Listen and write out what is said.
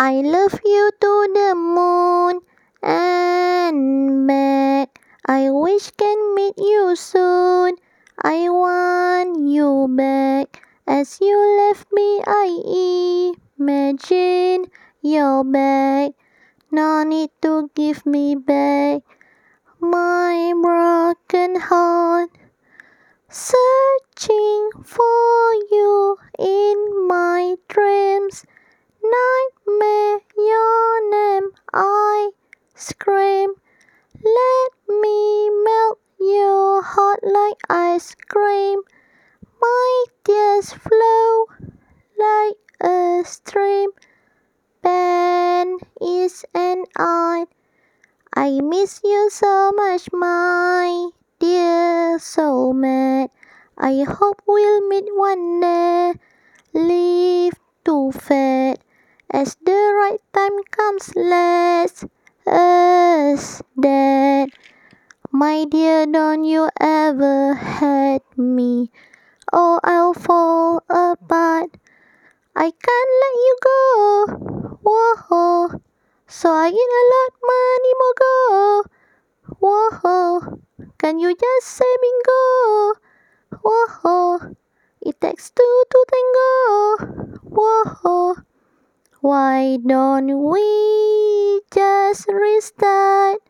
I love you to the moon and back. I wish can meet you soon. I want you back. As you left me, I imagine you're back. No need to give me back my broken heart. Searching for you in my dreams. Nightmare, your name I scream. Let me melt your heart like ice cream. My tears flow like a stream. Ben is and I. I miss you so much, my dear soulmate. I hope we'll meet one day. Live to fate. As the right time comes, let's us dead. My dear, don't you ever hate me, or I'll fall apart. I can't let you go, whoa. So I get a lot money more go, whoa. Can you just say bingo, whoa? It takes two to tango, whoa. Why don't we just restart?